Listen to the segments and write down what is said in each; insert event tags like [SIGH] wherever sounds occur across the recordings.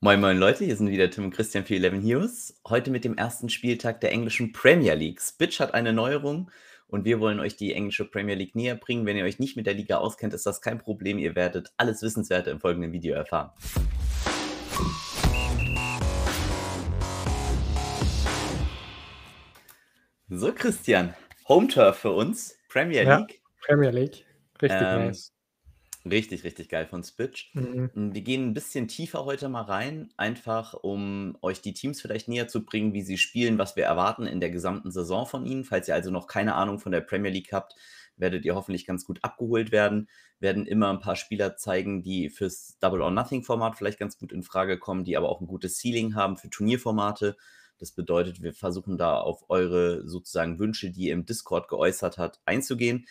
Moin moin Leute, hier sind wieder Tim und Christian für 11 Heroes. Heute mit dem ersten Spieltag der englischen Premier League. Spitch hat eine Neuerung und wir wollen euch die englische Premier League näher bringen. Wenn ihr euch nicht mit der Liga auskennt, ist das kein Problem. Ihr werdet alles Wissenswerte im folgenden Video erfahren. So Christian, Home Turf für uns, Premier League. Ja, Premier League, richtig ähm, nice. Richtig, richtig geil von Spitch. Mhm. Hm, wir gehen ein bisschen tiefer heute mal rein, einfach um euch die Teams vielleicht näher zu bringen, wie sie spielen, was wir erwarten in der gesamten Saison von ihnen. Falls ihr also noch keine Ahnung von der Premier League habt, werdet ihr hoffentlich ganz gut abgeholt werden. Werden immer ein paar Spieler zeigen, die fürs Double or Nothing Format vielleicht ganz gut in Frage kommen, die aber auch ein gutes Ceiling haben für Turnierformate. Das bedeutet, wir versuchen da auf eure sozusagen Wünsche, die ihr im Discord geäußert habt, einzugehen.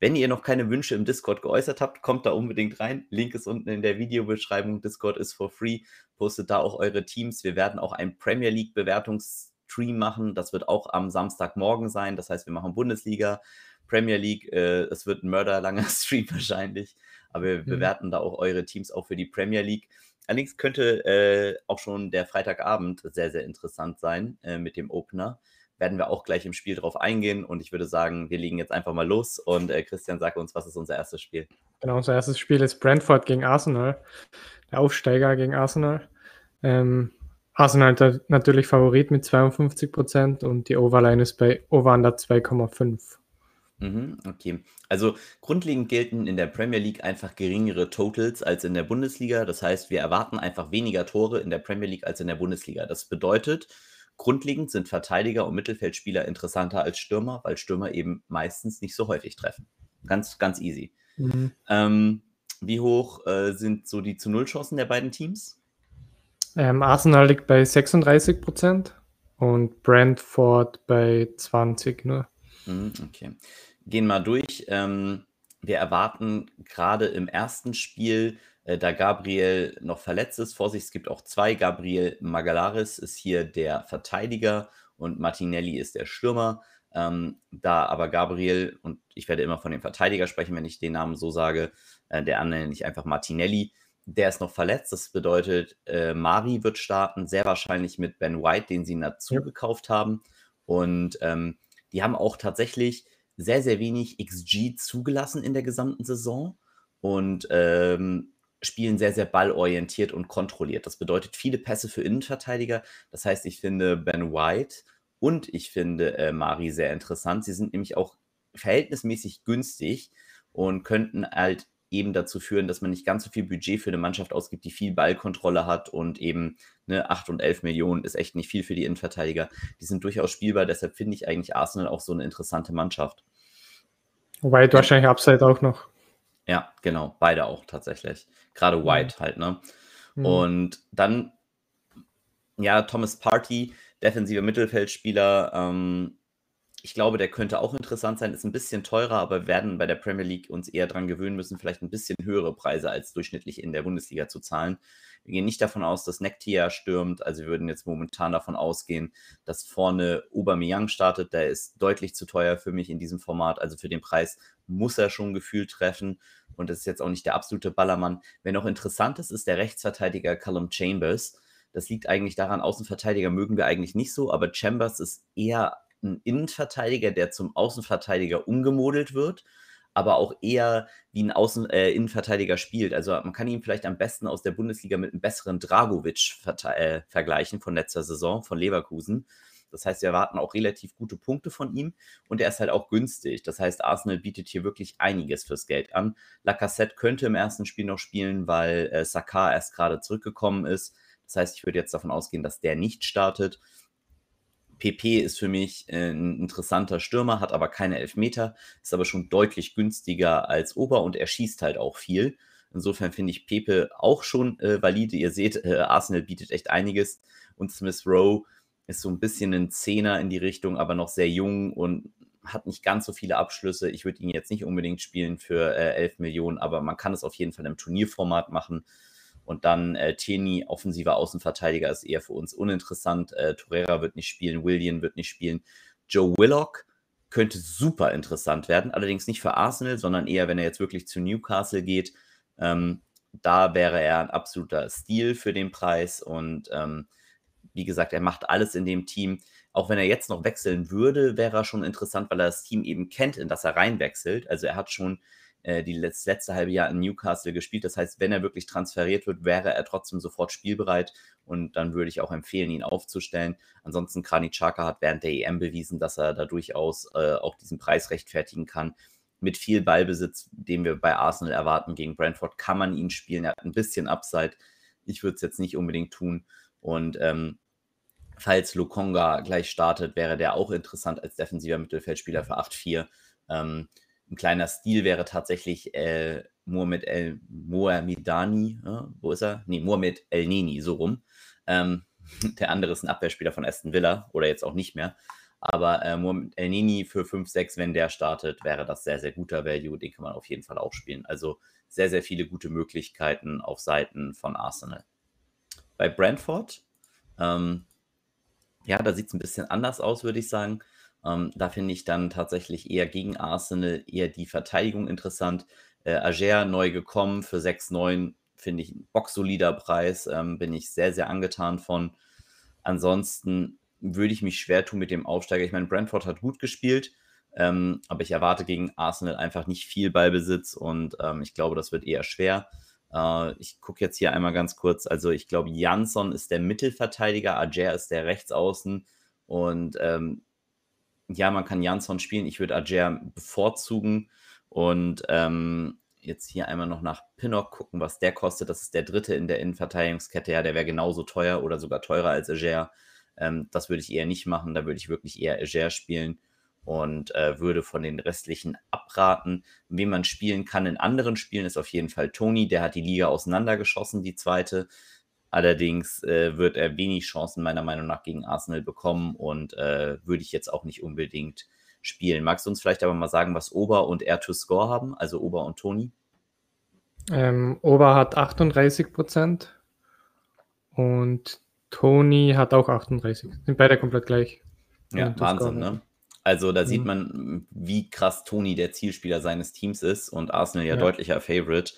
Wenn ihr noch keine Wünsche im Discord geäußert habt, kommt da unbedingt rein. Link ist unten in der Videobeschreibung. Discord ist for free. Postet da auch eure Teams. Wir werden auch einen Premier League Bewertungsstream machen. Das wird auch am Samstagmorgen sein. Das heißt, wir machen Bundesliga, Premier League. Äh, es wird ein mörderlanger [LAUGHS] Stream wahrscheinlich. Aber wir mhm. bewerten da auch eure Teams auch für die Premier League. Allerdings könnte äh, auch schon der Freitagabend sehr, sehr interessant sein äh, mit dem Opener werden wir auch gleich im Spiel drauf eingehen. Und ich würde sagen, wir legen jetzt einfach mal los. Und äh, Christian, sag uns, was ist unser erstes Spiel? Genau, unser erstes Spiel ist Brentford gegen Arsenal. Der Aufsteiger gegen Arsenal. Ähm, Arsenal natürlich Favorit mit 52 Prozent und die Overline ist bei Over under 2,5. Mhm, okay. Also grundlegend gelten in der Premier League einfach geringere Totals als in der Bundesliga. Das heißt, wir erwarten einfach weniger Tore in der Premier League als in der Bundesliga. Das bedeutet, Grundlegend sind Verteidiger und Mittelfeldspieler interessanter als Stürmer, weil Stürmer eben meistens nicht so häufig treffen. Ganz, ganz easy. Mhm. Ähm, wie hoch äh, sind so die zu Null-Chancen der beiden Teams? Ähm, Arsenal liegt bei 36 Prozent und Brentford bei 20 nur. Mhm, okay. Gehen mal durch. Ähm, wir erwarten gerade im ersten Spiel da Gabriel noch verletzt ist. Vorsicht, es gibt auch zwei. Gabriel Magalaris ist hier der Verteidiger und Martinelli ist der Stürmer. Ähm, da aber Gabriel, und ich werde immer von dem Verteidiger sprechen, wenn ich den Namen so sage, äh, der andere nicht einfach Martinelli, der ist noch verletzt. Das bedeutet, äh, Mari wird starten, sehr wahrscheinlich mit Ben White, den sie dazu ja. gekauft haben. Und ähm, die haben auch tatsächlich sehr, sehr wenig XG zugelassen in der gesamten Saison. Und ähm, spielen sehr, sehr ballorientiert und kontrolliert. Das bedeutet viele Pässe für Innenverteidiger. Das heißt, ich finde Ben White und ich finde äh, Mari sehr interessant. Sie sind nämlich auch verhältnismäßig günstig und könnten halt eben dazu führen, dass man nicht ganz so viel Budget für eine Mannschaft ausgibt, die viel Ballkontrolle hat und eben ne, 8 und 11 Millionen ist echt nicht viel für die Innenverteidiger. Die sind durchaus spielbar, deshalb finde ich eigentlich Arsenal auch so eine interessante Mannschaft. Wobei wahrscheinlich Upside auch noch. Ja, genau, beide auch tatsächlich. Gerade White mhm. halt, ne? Mhm. Und dann, ja, Thomas Party, defensiver Mittelfeldspieler, ähm, ich glaube, der könnte auch interessant sein, ist ein bisschen teurer, aber werden bei der Premier League uns eher daran gewöhnen müssen, vielleicht ein bisschen höhere Preise als durchschnittlich in der Bundesliga zu zahlen. Wir gehen nicht davon aus, dass Nektia stürmt, also wir würden jetzt momentan davon ausgehen, dass vorne Aubameyang startet, der ist deutlich zu teuer für mich in diesem Format, also für den Preis muss er schon gefühlt treffen. Und das ist jetzt auch nicht der absolute Ballermann. Wer noch interessant ist, ist der Rechtsverteidiger Callum Chambers. Das liegt eigentlich daran, Außenverteidiger mögen wir eigentlich nicht so, aber Chambers ist eher ein Innenverteidiger, der zum Außenverteidiger umgemodelt wird, aber auch eher wie ein Außen äh, Innenverteidiger spielt. Also man kann ihn vielleicht am besten aus der Bundesliga mit einem besseren Dragovic äh, vergleichen von letzter Saison, von Leverkusen. Das heißt, wir erwarten auch relativ gute Punkte von ihm und er ist halt auch günstig. Das heißt, Arsenal bietet hier wirklich einiges fürs Geld an. Lacazette könnte im ersten Spiel noch spielen, weil äh, Saka erst gerade zurückgekommen ist. Das heißt, ich würde jetzt davon ausgehen, dass der nicht startet. PP ist für mich äh, ein interessanter Stürmer, hat aber keine Elfmeter, ist aber schon deutlich günstiger als Ober und er schießt halt auch viel. Insofern finde ich Pepe auch schon äh, valide. Ihr seht, äh, Arsenal bietet echt einiges und Smith Rowe ist so ein bisschen ein Zehner in die Richtung, aber noch sehr jung und hat nicht ganz so viele Abschlüsse. Ich würde ihn jetzt nicht unbedingt spielen für äh, 11 Millionen, aber man kann es auf jeden Fall im Turnierformat machen. Und dann äh, Tierney, offensiver Außenverteidiger, ist eher für uns uninteressant. Äh, Torreira wird nicht spielen, William wird nicht spielen. Joe Willock könnte super interessant werden, allerdings nicht für Arsenal, sondern eher, wenn er jetzt wirklich zu Newcastle geht. Ähm, da wäre er ein absoluter Stil für den Preis und ähm, wie gesagt, er macht alles in dem Team. Auch wenn er jetzt noch wechseln würde, wäre er schon interessant, weil er das Team eben kennt, in das er reinwechselt. Also er hat schon äh, die das letzte halbe Jahr in Newcastle gespielt. Das heißt, wenn er wirklich transferiert wird, wäre er trotzdem sofort spielbereit und dann würde ich auch empfehlen, ihn aufzustellen. Ansonsten Kranich Xhaka hat während der EM bewiesen, dass er da durchaus äh, auch diesen Preis rechtfertigen kann. Mit viel Ballbesitz, den wir bei Arsenal erwarten gegen Brentford, kann man ihn spielen. Er hat ein bisschen Upside. Ich würde es jetzt nicht unbedingt tun. Und ähm, falls Lukonga gleich startet, wäre der auch interessant als defensiver Mittelfeldspieler für 8-4. Ähm, ein kleiner Stil wäre tatsächlich äh, Mohamed El Mohamedani. Äh, wo ist er? Nee, Mohamed El Neni, so rum. Ähm, [LAUGHS] der andere ist ein Abwehrspieler von Aston Villa oder jetzt auch nicht mehr. Aber äh, Mohamed El Neni für 5-6, wenn der startet, wäre das sehr, sehr guter Value. Den kann man auf jeden Fall auch spielen. Also sehr, sehr viele gute Möglichkeiten auf Seiten von Arsenal. Bei Brentford, ähm, ja, da sieht es ein bisschen anders aus, würde ich sagen. Ähm, da finde ich dann tatsächlich eher gegen Arsenal eher die Verteidigung interessant. Äh, Ager neu gekommen für 6-9, finde ich ein boxsolider Preis, ähm, bin ich sehr, sehr angetan von. Ansonsten würde ich mich schwer tun mit dem Aufsteiger. Ich meine, Brentford hat gut gespielt, ähm, aber ich erwarte gegen Arsenal einfach nicht viel Ballbesitz und ähm, ich glaube, das wird eher schwer. Äh, ich gucke jetzt hier einmal ganz kurz. Also, ich glaube, Jansson ist der Mittelverteidiger, Ager ist der Rechtsaußen und ähm, ja, man kann Jansson spielen. Ich würde Ager bevorzugen. Und ähm, jetzt hier einmal noch nach Pinnock gucken, was der kostet. Das ist der dritte in der Innenverteidigungskette. Ja, der wäre genauso teuer oder sogar teurer als Ager. Ähm, das würde ich eher nicht machen. Da würde ich wirklich eher Ager spielen und äh, würde von den restlichen abraten. Wen man spielen kann in anderen Spielen ist auf jeden Fall Toni. Der hat die Liga auseinandergeschossen, die zweite. Allerdings äh, wird er wenig Chancen meiner Meinung nach gegen Arsenal bekommen und äh, würde ich jetzt auch nicht unbedingt spielen. Magst du uns vielleicht aber mal sagen, was Ober und R to Score haben, also Ober und Toni? Ähm, Ober hat 38 Prozent und Toni hat auch 38. Sind beide komplett gleich. Ja, Wahnsinn, ne? Also da mhm. sieht man, wie krass Toni der Zielspieler seines Teams ist und Arsenal ja, ja. deutlicher Favorite.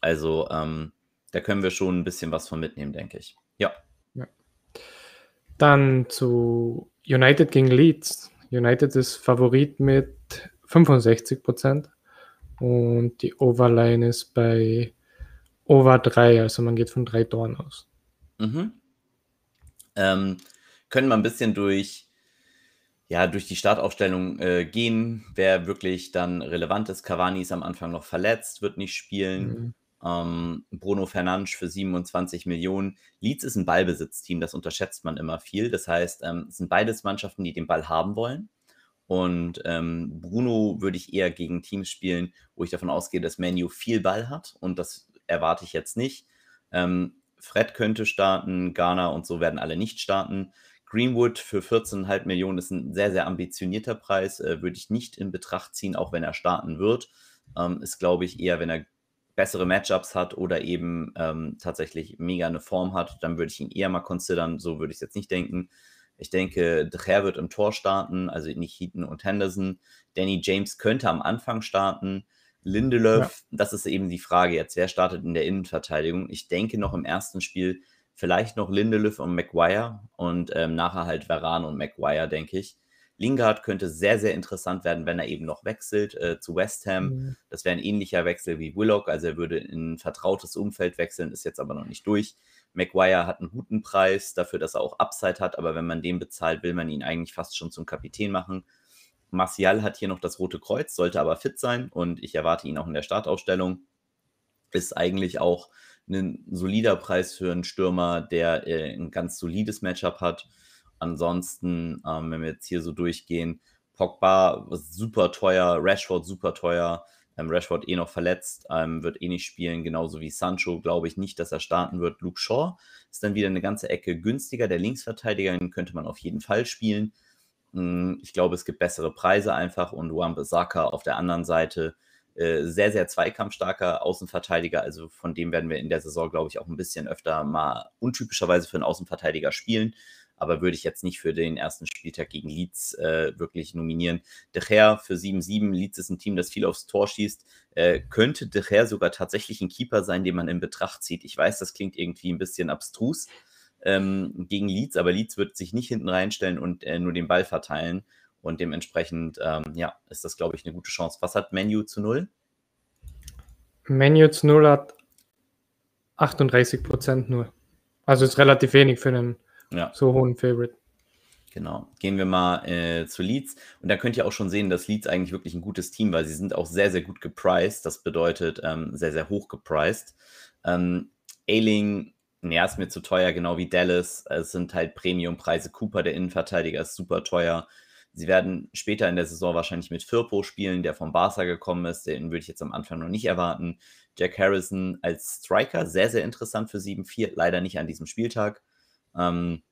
Also ähm, da können wir schon ein bisschen was von mitnehmen, denke ich. Ja. ja. Dann zu United gegen Leeds. United ist Favorit mit 65 Prozent und die Overline ist bei Over 3, also man geht von drei Toren aus. Mhm. Ähm, können wir ein bisschen durch, ja, durch die Startaufstellung äh, gehen, wer wirklich dann relevant ist. Cavani ist am Anfang noch verletzt, wird nicht spielen. Mhm. Ähm, Bruno Fernandes für 27 Millionen. Leeds ist ein Ballbesitzteam, das unterschätzt man immer viel. Das heißt, ähm, es sind beides Mannschaften, die den Ball haben wollen. Und ähm, Bruno würde ich eher gegen Teams spielen, wo ich davon ausgehe, dass Manu viel Ball hat. Und das erwarte ich jetzt nicht. Ähm, Fred könnte starten, Ghana und so werden alle nicht starten. Greenwood für 14,5 Millionen ist ein sehr, sehr ambitionierter Preis. Äh, würde ich nicht in Betracht ziehen, auch wenn er starten wird. Ähm, ist, glaube ich, eher, wenn er bessere Matchups hat oder eben ähm, tatsächlich mega eine Form hat, dann würde ich ihn eher mal considern. So würde ich es jetzt nicht denken. Ich denke, De Gea wird im Tor starten, also nicht Heaton und Henderson. Danny James könnte am Anfang starten. Lindelöf, ja. das ist eben die Frage jetzt, wer startet in der Innenverteidigung? Ich denke noch im ersten Spiel vielleicht noch Lindelöf und Maguire und ähm, nachher halt Veran und Maguire, denke ich. Lingard könnte sehr, sehr interessant werden, wenn er eben noch wechselt äh, zu West Ham. Mhm. Das wäre ein ähnlicher Wechsel wie Willock, also er würde in ein vertrautes Umfeld wechseln, ist jetzt aber noch nicht durch. Maguire hat einen guten Preis dafür, dass er auch Upside hat, aber wenn man den bezahlt, will man ihn eigentlich fast schon zum Kapitän machen. Martial hat hier noch das rote Kreuz, sollte aber fit sein und ich erwarte ihn auch in der Startaufstellung. Ist eigentlich auch ein solider Preis für einen Stürmer, der äh, ein ganz solides Matchup hat. Ansonsten, ähm, wenn wir jetzt hier so durchgehen, Pogba super teuer, Rashford super teuer, ähm, Rashford eh noch verletzt, ähm, wird eh nicht spielen, genauso wie Sancho, glaube ich nicht, dass er starten wird. Luke Shaw ist dann wieder eine ganze Ecke günstiger, der Linksverteidiger, den könnte man auf jeden Fall spielen. Hm, ich glaube, es gibt bessere Preise einfach und Wan-Bissaka auf der anderen Seite äh, sehr, sehr zweikampfstarker Außenverteidiger. Also von dem werden wir in der Saison, glaube ich, auch ein bisschen öfter mal untypischerweise für einen Außenverteidiger spielen. Aber würde ich jetzt nicht für den ersten Spieltag gegen Leeds äh, wirklich nominieren. De Gea für 7-7, Leeds ist ein Team, das viel aufs Tor schießt. Äh, könnte De Gea sogar tatsächlich ein Keeper sein, den man in Betracht zieht? Ich weiß, das klingt irgendwie ein bisschen abstrus ähm, gegen Leeds, aber Leeds wird sich nicht hinten reinstellen und äh, nur den Ball verteilen. Und dementsprechend, ähm, ja, ist das, glaube ich, eine gute Chance. Was hat Menu zu null? Menu zu null hat 38 Prozent nur. Also ist relativ wenig für einen ja. so hohen Favorite. Genau. Gehen wir mal äh, zu Leeds. Und da könnt ihr auch schon sehen, dass Leeds eigentlich wirklich ein gutes Team war. Sie sind auch sehr, sehr gut gepriced. Das bedeutet ähm, sehr, sehr hoch gepriced. Ähm, Ailing, ja, ist mir zu teuer, genau wie Dallas. Es sind halt Premiumpreise. Cooper, der Innenverteidiger, ist super teuer. Sie werden später in der Saison wahrscheinlich mit Firpo spielen, der vom Barca gekommen ist. Den würde ich jetzt am Anfang noch nicht erwarten. Jack Harrison als Striker, sehr, sehr interessant für 7-4, leider nicht an diesem Spieltag. Ähm,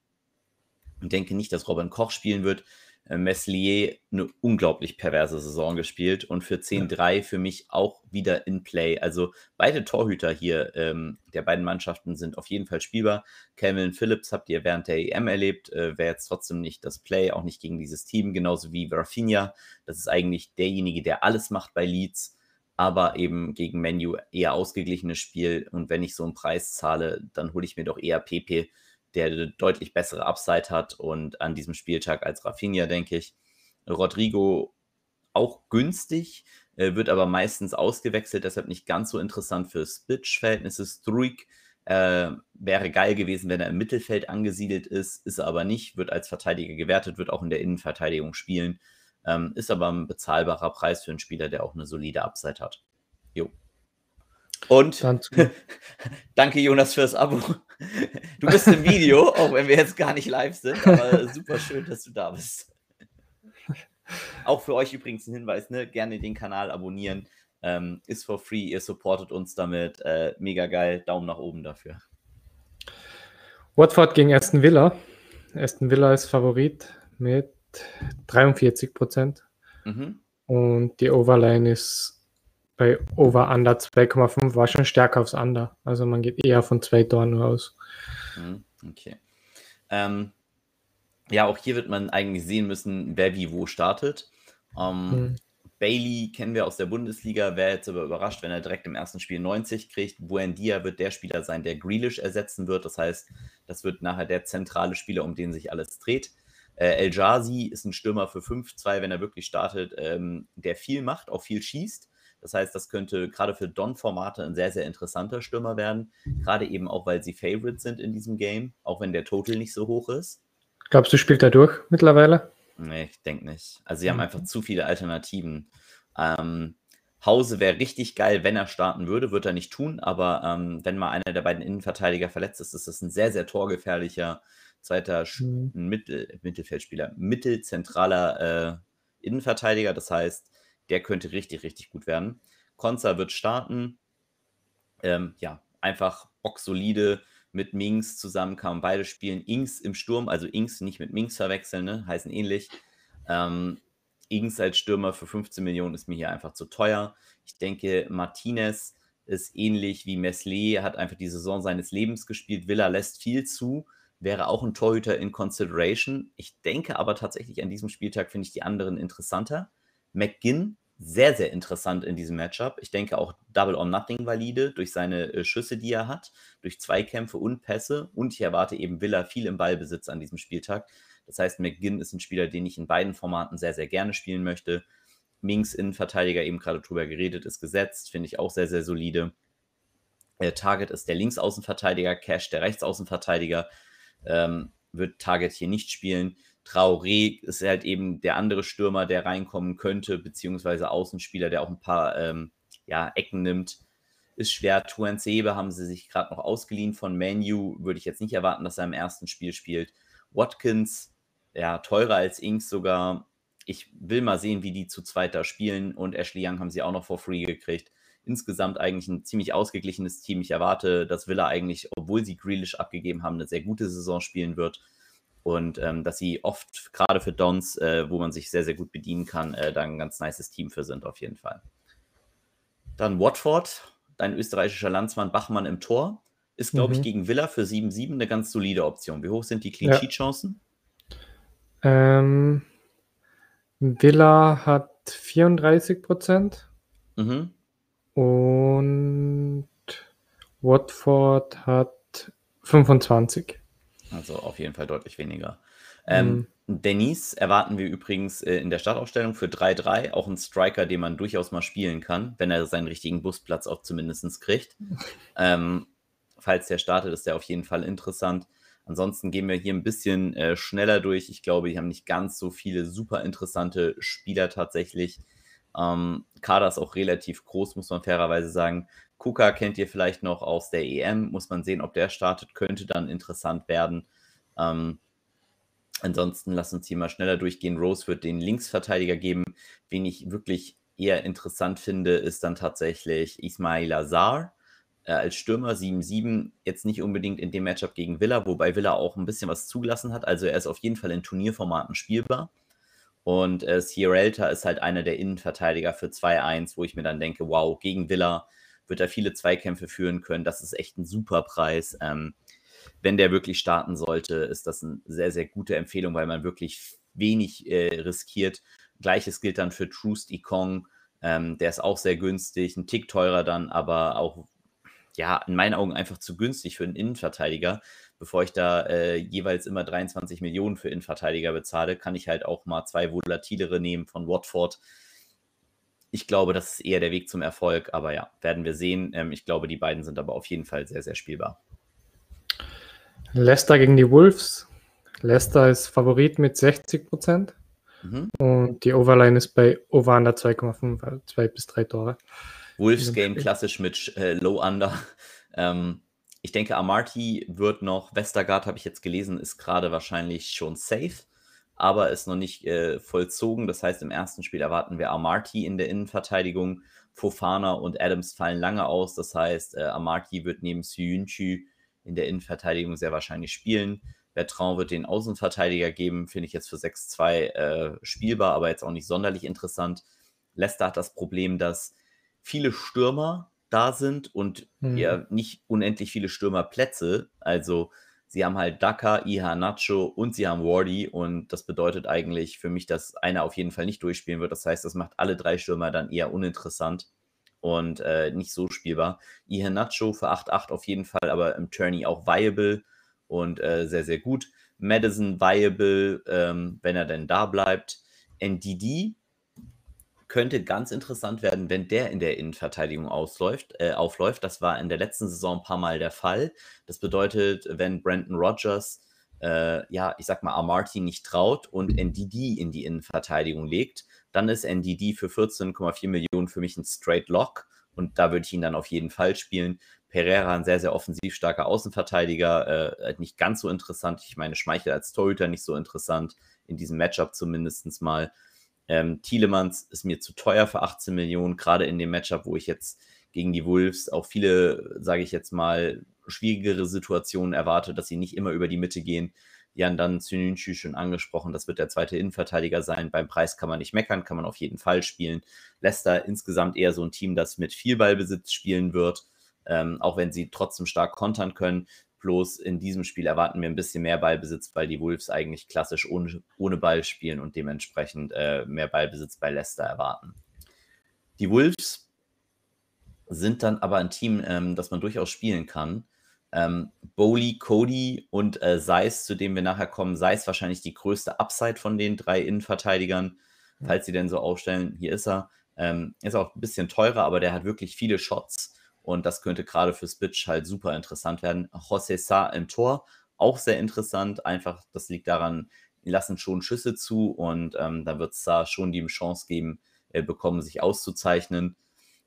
ich denke nicht, dass Robin Koch spielen wird äh, Meslier eine unglaublich perverse Saison gespielt und für 10-3 für mich auch wieder in Play. Also beide Torhüter hier ähm, der beiden Mannschaften sind auf jeden Fall spielbar. Calvin Phillips habt ihr während der EM erlebt, äh, wäre jetzt trotzdem nicht das Play, auch nicht gegen dieses Team, genauso wie Rafinha. Das ist eigentlich derjenige, der alles macht bei Leeds, aber eben gegen Menu eher ausgeglichenes Spiel. Und wenn ich so einen Preis zahle, dann hole ich mir doch eher PP der deutlich bessere Upside hat und an diesem Spieltag als Rafinha, denke ich. Rodrigo auch günstig, äh, wird aber meistens ausgewechselt, deshalb nicht ganz so interessant für Spitch-Verhältnisse. Struik äh, wäre geil gewesen, wenn er im Mittelfeld angesiedelt ist, ist er aber nicht, wird als Verteidiger gewertet, wird auch in der Innenverteidigung spielen, ähm, ist aber ein bezahlbarer Preis für einen Spieler, der auch eine solide Upside hat. Jo. Und [LAUGHS] danke Jonas fürs Abo. Du bist im Video, [LAUGHS] auch wenn wir jetzt gar nicht live sind, aber super schön, dass du da bist. Auch für euch übrigens ein Hinweis, ne? gerne den Kanal abonnieren. Ähm, ist for free, ihr supportet uns damit. Äh, mega geil, Daumen nach oben dafür. Watford gegen Aston Villa. Aston Villa ist Favorit mit 43 Prozent. Mhm. Und die Overline ist bei Over Under 2,5 war schon stärker aufs Under. Also man geht eher von zwei Toren aus. Mhm, okay. Ähm, ja, auch hier wird man eigentlich sehen müssen, wer wie wo startet. Ähm, mhm. Bailey kennen wir aus der Bundesliga, wäre jetzt aber überrascht, wenn er direkt im ersten Spiel 90 kriegt. Buendia wird der Spieler sein, der Grealish ersetzen wird. Das heißt, das wird nachher der zentrale Spieler, um den sich alles dreht. Äh, El Jazi ist ein Stürmer für 5-2, wenn er wirklich startet, ähm, der viel macht, auch viel schießt. Das heißt, das könnte gerade für Don-Formate ein sehr, sehr interessanter Stürmer werden. Gerade eben auch, weil sie Favorites sind in diesem Game, auch wenn der Total nicht so hoch ist. Glaubst du, spielt er durch mittlerweile? Nee, ich denke nicht. Also sie mhm. haben einfach zu viele Alternativen. Ähm, Hause wäre richtig geil, wenn er starten würde, wird er nicht tun, aber ähm, wenn mal einer der beiden Innenverteidiger verletzt ist, ist das ein sehr, sehr torgefährlicher zweiter mhm. Mittel, Mittelfeldspieler, mittelzentraler äh, Innenverteidiger. Das heißt, der könnte richtig, richtig gut werden. Konza wird starten. Ähm, ja, einfach boxsolide mit Minks zusammen kamen beide spielen. Ings im Sturm, also Ings nicht mit Minks verwechseln, ne? heißen ähnlich. Ähm, Ings als Stürmer für 15 Millionen ist mir hier einfach zu teuer. Ich denke, Martinez ist ähnlich wie Meslier, hat einfach die Saison seines Lebens gespielt. Villa lässt viel zu, wäre auch ein Torhüter in Consideration. Ich denke aber tatsächlich an diesem Spieltag finde ich die anderen interessanter. McGinn, sehr, sehr interessant in diesem Matchup. Ich denke auch Double or Nothing valide durch seine äh, Schüsse, die er hat, durch Zweikämpfe und Pässe. Und ich erwarte eben Villa viel im Ballbesitz an diesem Spieltag. Das heißt, McGinn ist ein Spieler, den ich in beiden Formaten sehr, sehr gerne spielen möchte. Minks Innenverteidiger, eben gerade drüber geredet, ist gesetzt. Finde ich auch sehr, sehr solide. Äh, Target ist der Linksaußenverteidiger, Cash der Rechtsaußenverteidiger. Ähm, wird Target hier nicht spielen. Traoré ist halt eben der andere Stürmer, der reinkommen könnte, beziehungsweise Außenspieler, der auch ein paar ähm, ja, Ecken nimmt. Ist schwer. Tuan Sebe haben sie sich gerade noch ausgeliehen von Manu. Würde ich jetzt nicht erwarten, dass er im ersten Spiel spielt. Watkins, ja, teurer als Inks sogar. Ich will mal sehen, wie die zu zweiter spielen. Und Ashley Young haben sie auch noch for free gekriegt. Insgesamt eigentlich ein ziemlich ausgeglichenes Team. Ich erwarte, dass Villa eigentlich, obwohl sie Grealish abgegeben haben, eine sehr gute Saison spielen wird und ähm, dass sie oft, gerade für Dons, äh, wo man sich sehr, sehr gut bedienen kann, äh, da ein ganz nices Team für sind, auf jeden Fall. Dann Watford, dein österreichischer Landsmann Bachmann im Tor. ist, glaube mhm. ich, gegen Villa für 7-7 eine ganz solide Option. Wie hoch sind die Clean Sheet Chancen? Ähm, Villa hat 34 Prozent. Mhm. Und Watford hat 25. Also auf jeden Fall deutlich weniger. Ähm, mhm. Denise erwarten wir übrigens äh, in der Startaufstellung für 3-3, auch ein Striker, den man durchaus mal spielen kann, wenn er seinen richtigen Busplatz auch zumindest kriegt. [LAUGHS] ähm, falls der startet, ist der auf jeden Fall interessant. Ansonsten gehen wir hier ein bisschen äh, schneller durch. Ich glaube, die haben nicht ganz so viele super interessante Spieler tatsächlich. Ähm, Kader ist auch relativ groß, muss man fairerweise sagen. Kuka kennt ihr vielleicht noch aus der EM. Muss man sehen, ob der startet, könnte dann interessant werden. Ähm, ansonsten lass uns hier mal schneller durchgehen. Rose wird den Linksverteidiger geben. Wen ich wirklich eher interessant finde, ist dann tatsächlich Ismail Azar äh, als Stürmer 7-7 jetzt nicht unbedingt in dem Matchup gegen Villa, wobei Villa auch ein bisschen was zugelassen hat. Also er ist auf jeden Fall in Turnierformaten spielbar. Und äh, Sierralta ist halt einer der Innenverteidiger für 2-1, wo ich mir dann denke, wow, gegen Villa wird er viele Zweikämpfe führen können. Das ist echt ein super Preis. Ähm, wenn der wirklich starten sollte, ist das eine sehr, sehr gute Empfehlung, weil man wirklich wenig äh, riskiert. Gleiches gilt dann für Troost Ikong. Ähm, der ist auch sehr günstig, ein Tick teurer dann, aber auch ja, in meinen Augen einfach zu günstig für einen Innenverteidiger. Bevor ich da äh, jeweils immer 23 Millionen für Innenverteidiger bezahle, kann ich halt auch mal zwei volatilere nehmen von Watford. Ich glaube, das ist eher der Weg zum Erfolg, aber ja, werden wir sehen. Ähm, ich glaube, die beiden sind aber auf jeden Fall sehr, sehr spielbar. Leicester gegen die Wolves. Leicester ist Favorit mit 60 Prozent. Mhm. Und die Overline ist bei Over under 2,5, also 2 bis 3 Tore. Wolves Game klassisch mit äh, Low Under. [LAUGHS] Ähm, ich denke, Amarty wird noch, Westergaard habe ich jetzt gelesen, ist gerade wahrscheinlich schon safe, aber ist noch nicht äh, vollzogen. Das heißt, im ersten Spiel erwarten wir Amarty in der Innenverteidigung. Fofana und Adams fallen lange aus. Das heißt, äh, Amarty wird neben Suyunchu in der Innenverteidigung sehr wahrscheinlich spielen. Bertrand wird den Außenverteidiger geben, finde ich jetzt für 6-2 äh, spielbar, aber jetzt auch nicht sonderlich interessant. Leicester hat das Problem, dass viele Stürmer da sind und mhm. ja nicht unendlich viele Stürmerplätze. Also sie haben halt Daka, Iha Nacho und sie haben Wardy und das bedeutet eigentlich für mich, dass einer auf jeden Fall nicht durchspielen wird. Das heißt, das macht alle drei Stürmer dann eher uninteressant und äh, nicht so spielbar. Iha Nacho für 8-8 auf jeden Fall, aber im Tourney auch viable und äh, sehr, sehr gut. Madison viable, ähm, wenn er denn da bleibt. NDD könnte ganz interessant werden, wenn der in der Innenverteidigung ausläuft, äh, aufläuft. Das war in der letzten Saison ein paar Mal der Fall. Das bedeutet, wenn Brandon Rogers, äh, ja, ich sag mal, Amarty nicht traut und NDD in die Innenverteidigung legt, dann ist NDD für 14,4 Millionen für mich ein Straight Lock und da würde ich ihn dann auf jeden Fall spielen. Pereira, ein sehr, sehr offensiv starker Außenverteidiger, äh, nicht ganz so interessant. Ich meine, Schmeichel als Torhüter nicht so interessant, in diesem Matchup zumindest mal. Ähm, Thielemanns ist mir zu teuer für 18 Millionen, gerade in dem Matchup, wo ich jetzt gegen die Wolves auch viele, sage ich jetzt mal, schwierigere Situationen erwarte, dass sie nicht immer über die Mitte gehen. Jan dann Zynünschü schon angesprochen, das wird der zweite Innenverteidiger sein. Beim Preis kann man nicht meckern, kann man auf jeden Fall spielen. Leicester insgesamt eher so ein Team, das mit viel Ballbesitz spielen wird, ähm, auch wenn sie trotzdem stark kontern können. Bloß in diesem Spiel erwarten wir ein bisschen mehr Ballbesitz, weil die Wolves eigentlich klassisch ohne, ohne Ball spielen und dementsprechend äh, mehr Ballbesitz bei Leicester erwarten. Die Wolves sind dann aber ein Team, ähm, das man durchaus spielen kann. Ähm, Bowley, Cody und äh, Seis, zu dem wir nachher kommen. Seis wahrscheinlich die größte Upside von den drei Innenverteidigern, falls sie denn so aufstellen. Hier ist er. Ähm, ist auch ein bisschen teurer, aber der hat wirklich viele Shots und das könnte gerade für Spitch halt super interessant werden. José Sa im Tor, auch sehr interessant. Einfach, das liegt daran, die lassen schon Schüsse zu und ähm, da wird es da schon die Chance geben, äh, bekommen, sich auszuzeichnen.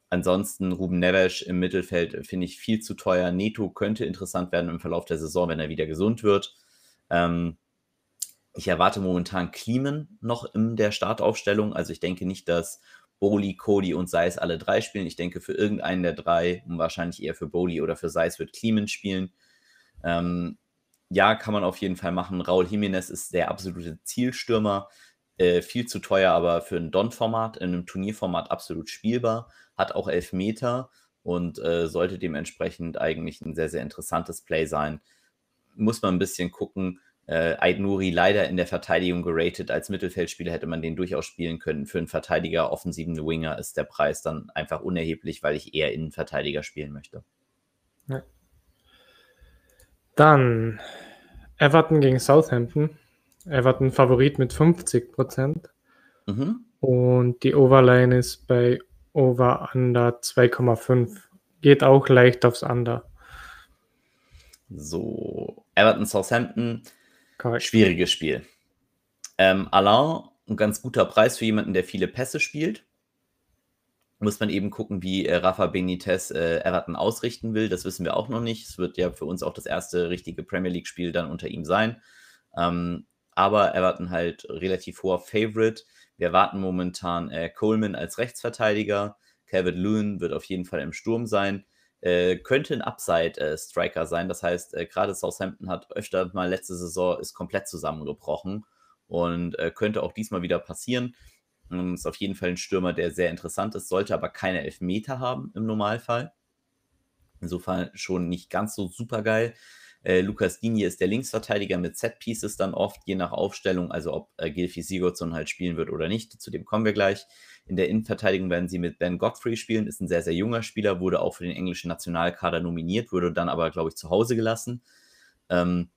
Ansonsten Ruben Neves im Mittelfeld äh, finde ich viel zu teuer. Neto könnte interessant werden im Verlauf der Saison, wenn er wieder gesund wird. Ähm, ich erwarte momentan Kliemen noch in der Startaufstellung. Also ich denke nicht, dass Bowley, Cody und Seis alle drei spielen. Ich denke, für irgendeinen der drei, und wahrscheinlich eher für Bowley oder für Seis, wird Clemens spielen. Ähm, ja, kann man auf jeden Fall machen. Raul Jiménez ist der absolute Zielstürmer. Äh, viel zu teuer, aber für ein Don-Format, in einem Turnierformat absolut spielbar. Hat auch Elfmeter und äh, sollte dementsprechend eigentlich ein sehr, sehr interessantes Play sein. Muss man ein bisschen gucken. Äh, Aid Nuri leider in der Verteidigung geratet. Als Mittelfeldspieler hätte man den durchaus spielen können. Für einen Verteidiger, offensiven Winger ist der Preis dann einfach unerheblich, weil ich eher Innenverteidiger spielen möchte. Ja. Dann Everton gegen Southampton. Everton Favorit mit 50 Prozent. Mhm. Und die Overline ist bei Over Under 2,5. Geht auch leicht aufs Under. So, Everton Southampton. Correct. Schwieriges Spiel. Ähm, Alain, ein ganz guter Preis für jemanden, der viele Pässe spielt. Muss man eben gucken, wie äh, Rafa Benitez äh, Everton ausrichten will. Das wissen wir auch noch nicht. Es wird ja für uns auch das erste richtige Premier League-Spiel dann unter ihm sein. Ähm, aber Everton halt relativ hoher Favorite. Wir erwarten momentan äh, Coleman als Rechtsverteidiger. Calvert Lewin wird auf jeden Fall im Sturm sein. Äh, könnte ein Upside-Striker sein. Das heißt, äh, gerade Southampton hat öfter mal letzte Saison ist komplett zusammengebrochen und äh, könnte auch diesmal wieder passieren. Ist auf jeden Fall ein Stürmer, der sehr interessant ist, sollte aber keine Elfmeter haben im Normalfall. Insofern schon nicht ganz so super geil. Äh, Lukas Digne ist der Linksverteidiger mit Set-Pieces dann oft, je nach Aufstellung, also ob äh, Gilfi Sigurdsson halt spielen wird oder nicht. Zu dem kommen wir gleich. In der Innenverteidigung werden sie mit Ben Godfrey spielen, ist ein sehr, sehr junger Spieler, wurde auch für den englischen Nationalkader nominiert, wurde dann aber, glaube ich, zu Hause gelassen. Ähm,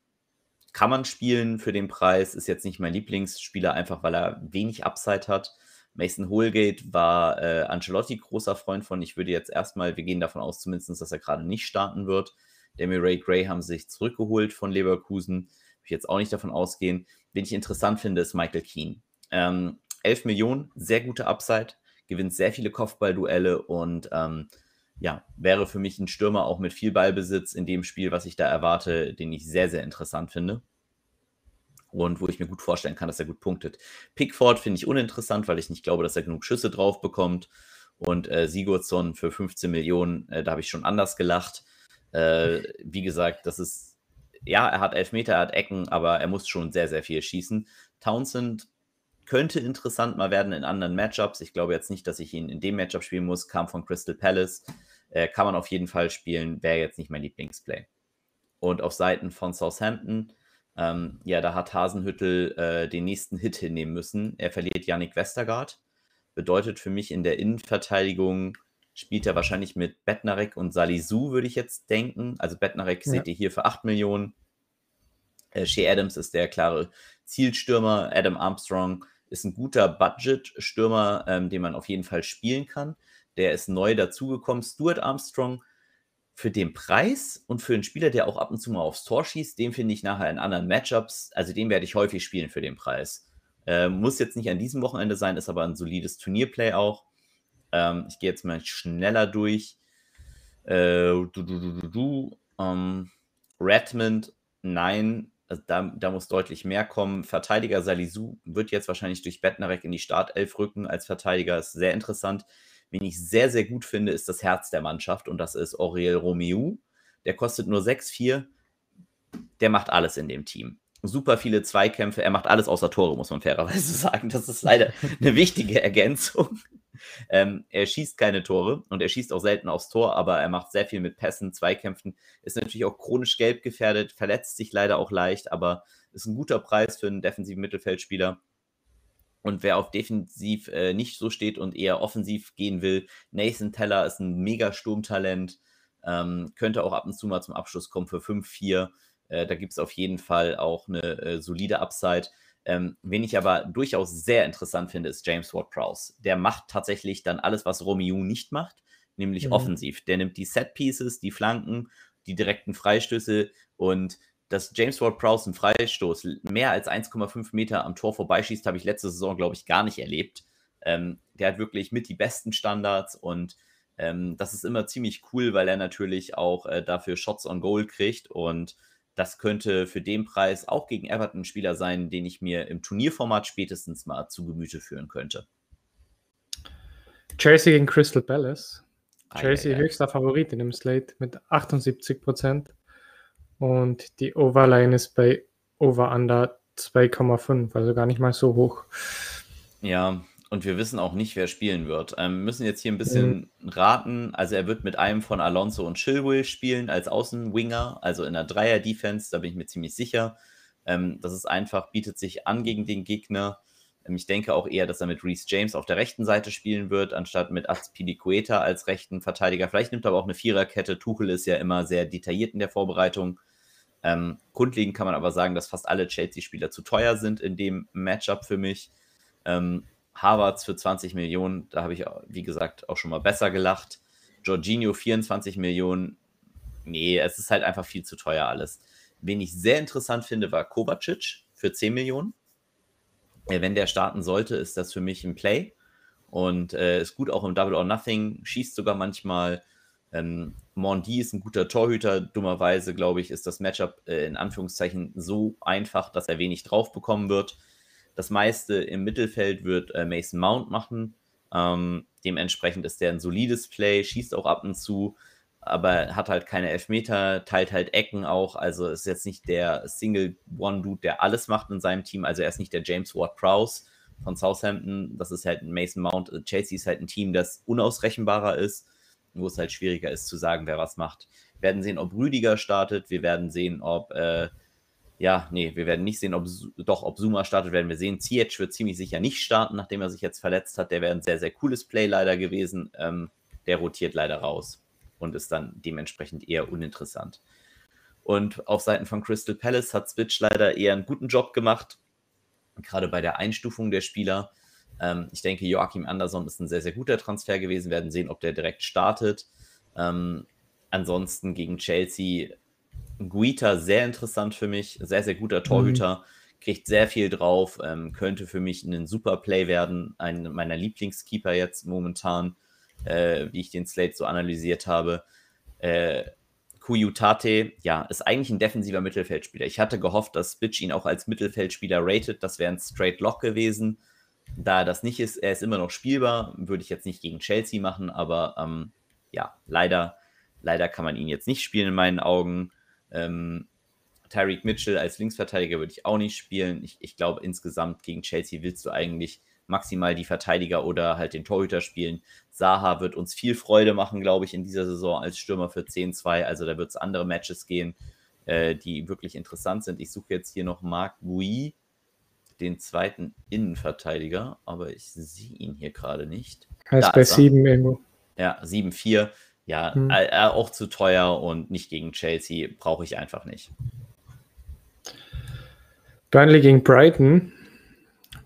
kann man spielen für den Preis, ist jetzt nicht mein Lieblingsspieler, einfach weil er wenig Upside hat. Mason Holgate war äh, Ancelotti großer Freund von. Ich würde jetzt erstmal, wir gehen davon aus zumindest, dass er gerade nicht starten wird. Demi Ray Gray haben sich zurückgeholt von Leverkusen. Würde ich jetzt auch nicht davon ausgehen. Wen ich interessant finde, ist Michael Keane. Ähm, 11 Millionen, sehr gute Upside, gewinnt sehr viele Kopfballduelle und ähm, ja, wäre für mich ein Stürmer auch mit viel Ballbesitz in dem Spiel, was ich da erwarte, den ich sehr, sehr interessant finde. Und wo ich mir gut vorstellen kann, dass er gut punktet. Pickford finde ich uninteressant, weil ich nicht glaube, dass er genug Schüsse drauf bekommt. Und äh, Sigurdsson für 15 Millionen, äh, da habe ich schon anders gelacht. Äh, wie gesagt, das ist, ja, er hat Elfmeter, er hat Ecken, aber er muss schon sehr, sehr viel schießen. Townsend könnte interessant mal werden in anderen Matchups. Ich glaube jetzt nicht, dass ich ihn in dem Matchup spielen muss. Kam von Crystal Palace. Äh, kann man auf jeden Fall spielen. Wäre jetzt nicht mein Lieblingsplay. Und auf Seiten von Southampton, ähm, ja, da hat Hasenhüttel äh, den nächsten Hit hinnehmen müssen. Er verliert Yannick Westergaard. Bedeutet für mich in der Innenverteidigung spielt er wahrscheinlich mit Betnarek und Salisu, würde ich jetzt denken. Also Betnarek ja. seht ihr hier für 8 Millionen. Äh, Shea Adams ist der klare Zielstürmer. Adam Armstrong ist ein guter Budget-Stürmer, ähm, den man auf jeden Fall spielen kann. Der ist neu dazugekommen. Stuart Armstrong für den Preis und für einen Spieler, der auch ab und zu mal aufs Tor schießt, den finde ich nachher in anderen Matchups. Also den werde ich häufig spielen für den Preis. Äh, muss jetzt nicht an diesem Wochenende sein, ist aber ein solides Turnierplay auch. Ähm, ich gehe jetzt mal schneller durch. Äh, du, du, du, du, ähm, Redmond, nein, also da, da, muss deutlich mehr kommen. Verteidiger Salisu wird jetzt wahrscheinlich durch Bettnarek in die Startelf rücken als Verteidiger. Ist sehr interessant. Wen ich sehr, sehr gut finde, ist das Herz der Mannschaft und das ist Aurel Romeu. Der kostet nur 6,4. Der macht alles in dem Team. Super viele Zweikämpfe. Er macht alles außer Tore, muss man fairerweise [LAUGHS] sagen. Das ist leider eine wichtige Ergänzung. Ähm, er schießt keine Tore und er schießt auch selten aufs Tor, aber er macht sehr viel mit Pässen, Zweikämpfen, ist natürlich auch chronisch gelb gefährdet, verletzt sich leider auch leicht, aber ist ein guter Preis für einen defensiven Mittelfeldspieler. Und wer auf defensiv äh, nicht so steht und eher offensiv gehen will, Nathan Teller ist ein mega Sturmtalent, ähm, könnte auch ab und zu mal zum Abschluss kommen für 5-4. Äh, da gibt es auf jeden Fall auch eine äh, solide Upside. Ähm, wen ich aber durchaus sehr interessant finde, ist James Ward-Prowse. Der macht tatsächlich dann alles, was Romeo nicht macht, nämlich mhm. offensiv. Der nimmt die Set-Pieces, die Flanken, die direkten Freistöße und dass James Ward-Prowse einen Freistoß mehr als 1,5 Meter am Tor vorbeischießt, habe ich letzte Saison, glaube ich, gar nicht erlebt. Ähm, der hat wirklich mit die besten Standards und ähm, das ist immer ziemlich cool, weil er natürlich auch äh, dafür Shots on Goal kriegt und das könnte für den Preis auch gegen Everton ein Spieler sein, den ich mir im Turnierformat spätestens mal zu Gemüte führen könnte. Chelsea gegen Crystal Palace. Chelsea höchster Favorit in dem Slate mit 78 Prozent. Und die Overline ist bei Over Under 2,5, also gar nicht mal so hoch. Ja, und wir wissen auch nicht, wer spielen wird. Ähm, müssen jetzt hier ein bisschen mhm. raten. Also er wird mit einem von Alonso und Chilwell spielen als Außenwinger, also in einer Dreier-Defense, da bin ich mir ziemlich sicher. Ähm, das ist einfach, bietet sich an gegen den Gegner. Ähm, ich denke auch eher, dass er mit Reese James auf der rechten Seite spielen wird, anstatt mit Azpilicueta als rechten Verteidiger. Vielleicht nimmt er aber auch eine Viererkette. Tuchel ist ja immer sehr detailliert in der Vorbereitung. Ähm, grundlegend kann man aber sagen, dass fast alle Chelsea-Spieler zu teuer sind in dem Matchup für mich. Ähm, Harvards für 20 Millionen, da habe ich, wie gesagt, auch schon mal besser gelacht. Jorginho 24 Millionen, nee, es ist halt einfach viel zu teuer alles. Wen ich sehr interessant finde, war Kovacic für 10 Millionen. Wenn der starten sollte, ist das für mich ein Play und äh, ist gut auch im Double or Nothing, schießt sogar manchmal. Ähm, Mondi ist ein guter Torhüter. Dummerweise, glaube ich, ist das Matchup äh, in Anführungszeichen so einfach, dass er wenig drauf bekommen wird. Das meiste im Mittelfeld wird äh, Mason Mount machen. Ähm, dementsprechend ist der ein solides Play, schießt auch ab und zu, aber hat halt keine Elfmeter, teilt halt Ecken auch. Also ist jetzt nicht der Single One-Dude, der alles macht in seinem Team. Also er ist nicht der James Ward-Prowse von Southampton. Das ist halt ein Mason Mount. Chelsea ist halt ein Team, das unausrechenbarer ist, wo es halt schwieriger ist zu sagen, wer was macht. Wir werden sehen, ob Rüdiger startet. Wir werden sehen, ob äh, ja, nee, wir werden nicht sehen, ob doch, ob Zuma startet, werden wir sehen. Ziyech wird ziemlich sicher nicht starten, nachdem er sich jetzt verletzt hat. Der wäre ein sehr, sehr cooles Play leider gewesen. Ähm, der rotiert leider raus und ist dann dementsprechend eher uninteressant. Und auf Seiten von Crystal Palace hat Switch leider eher einen guten Job gemacht, gerade bei der Einstufung der Spieler. Ähm, ich denke, Joachim Anderson ist ein sehr, sehr guter Transfer gewesen. Wir werden sehen, ob der direkt startet. Ähm, ansonsten gegen Chelsea Guita sehr interessant für mich, sehr, sehr guter Torhüter, mhm. kriegt sehr viel drauf, ähm, könnte für mich ein super Play werden, ein meiner Lieblingskeeper jetzt momentan, äh, wie ich den Slate so analysiert habe. Äh, Kuyutate, ja, ist eigentlich ein defensiver Mittelfeldspieler. Ich hatte gehofft, dass Spitch ihn auch als Mittelfeldspieler rated. Das wäre ein Straight Lock gewesen. Da das nicht ist, er ist immer noch spielbar. Würde ich jetzt nicht gegen Chelsea machen, aber ähm, ja, leider, leider kann man ihn jetzt nicht spielen in meinen Augen. Ähm, Tyreek Mitchell als Linksverteidiger würde ich auch nicht spielen. Ich, ich glaube, insgesamt gegen Chelsea willst du eigentlich maximal die Verteidiger oder halt den Torhüter spielen. Saha wird uns viel Freude machen, glaube ich, in dieser Saison als Stürmer für 10-2. Also da wird es andere Matches gehen, äh, die wirklich interessant sind. Ich suche jetzt hier noch Marc Gui, den zweiten Innenverteidiger, aber ich sehe ihn hier gerade nicht. Heißt bei 7 irgendwo. Ja, 7-4 ja, hm. äh, auch zu teuer und nicht gegen Chelsea brauche ich einfach nicht. Burnley gegen Brighton.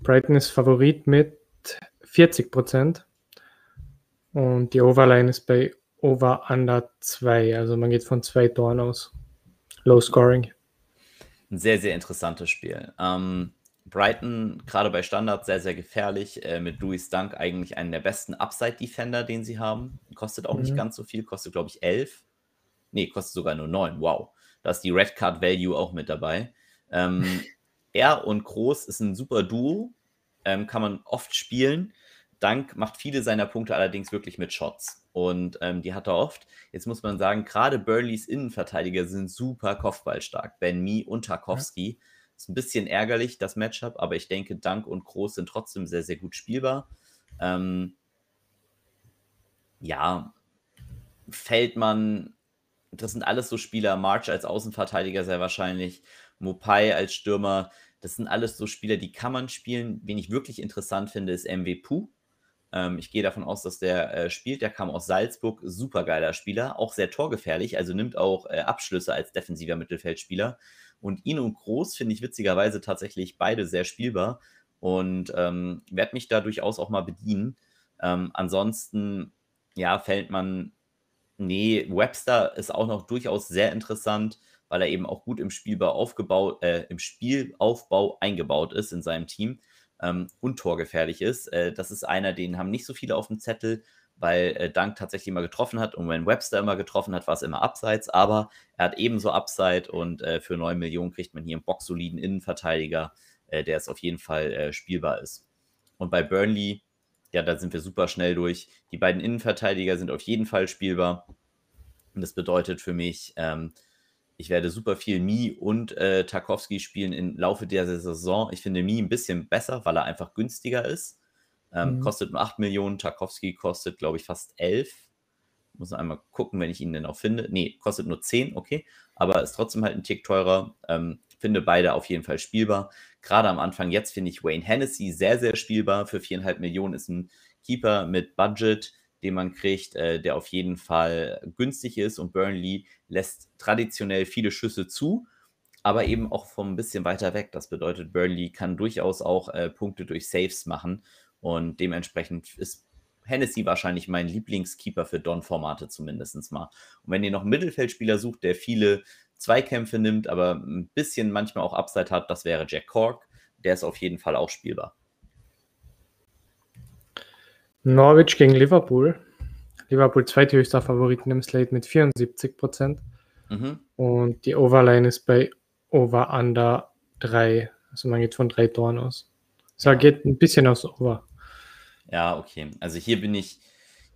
Brighton ist Favorit mit 40 Prozent und die Overline ist bei Over Under 2. Also man geht von zwei Toren aus. Low Scoring. Ein sehr, sehr interessantes Spiel. Ähm, Brighton, gerade bei Standard, sehr, sehr gefährlich. Äh, mit Louis Dunk eigentlich einen der besten Upside-Defender, den sie haben. Kostet auch mhm. nicht ganz so viel, kostet, glaube ich, 11. Nee, kostet sogar nur 9. Wow. Da ist die Red Card Value auch mit dabei. Ähm, [LAUGHS] er und Groß ist ein super Duo. Ähm, kann man oft spielen. Dank macht viele seiner Punkte allerdings wirklich mit Shots. Und ähm, die hat er oft. Jetzt muss man sagen, gerade Burleys Innenverteidiger sind super kopfballstark. Ben Mee und Tarkovsky. Ja ist ein bisschen ärgerlich, das Matchup, aber ich denke, Dank und Groß sind trotzdem sehr, sehr gut spielbar. Ähm, ja, Feldmann, das sind alles so Spieler, March als Außenverteidiger sehr wahrscheinlich, Mopai als Stürmer, das sind alles so Spieler, die kann man spielen. Wen ich wirklich interessant finde, ist MW Pu. Ähm, ich gehe davon aus, dass der äh, spielt. Der kam aus Salzburg, super geiler Spieler, auch sehr torgefährlich, also nimmt auch äh, Abschlüsse als defensiver Mittelfeldspieler. Und ihn und Groß finde ich witzigerweise tatsächlich beide sehr spielbar und ähm, werde mich da durchaus auch mal bedienen. Ähm, ansonsten, ja, fällt man, nee, Webster ist auch noch durchaus sehr interessant, weil er eben auch gut im Spielbau aufgebaut, äh, im Spielaufbau eingebaut ist in seinem Team ähm, und torgefährlich ist. Äh, das ist einer, den haben nicht so viele auf dem Zettel weil äh, Dank tatsächlich immer getroffen hat und wenn Webster immer getroffen hat, war es immer abseits, aber er hat ebenso Upside und äh, für 9 Millionen kriegt man hier einen boxsoliden Innenverteidiger, äh, der es auf jeden Fall äh, spielbar ist. Und bei Burnley, ja, da sind wir super schnell durch. Die beiden Innenverteidiger sind auf jeden Fall spielbar. Und das bedeutet für mich, ähm, ich werde super viel Mi und äh, Tarkowski spielen im Laufe der Saison. Ich finde Mi ein bisschen besser, weil er einfach günstiger ist. Ähm, mhm. Kostet nur 8 Millionen. Tarkovsky kostet, glaube ich, fast 11. Muss einmal gucken, wenn ich ihn denn auch finde. Nee, kostet nur 10, okay. Aber ist trotzdem halt ein Tick teurer. Ähm, finde beide auf jeden Fall spielbar. Gerade am Anfang jetzt finde ich Wayne Hennessy sehr, sehr spielbar. Für 4,5 Millionen ist ein Keeper mit Budget, den man kriegt, äh, der auf jeden Fall günstig ist. Und Burnley lässt traditionell viele Schüsse zu, aber eben auch vom bisschen weiter weg. Das bedeutet, Burnley kann durchaus auch äh, Punkte durch Saves machen. Und dementsprechend ist Hennessy wahrscheinlich mein Lieblingskeeper für Don-Formate zumindest mal. Und wenn ihr noch einen Mittelfeldspieler sucht, der viele Zweikämpfe nimmt, aber ein bisschen manchmal auch Upside hat, das wäre Jack Cork. Der ist auf jeden Fall auch spielbar. Norwich gegen Liverpool. Liverpool zweithöchster Favoriten im Slate mit 74 Prozent. Mhm. Und die Overline ist bei Over Under 3. Also man geht von drei Toren aus. So ja. geht ein bisschen aus Over. Ja, okay. Also hier bin ich,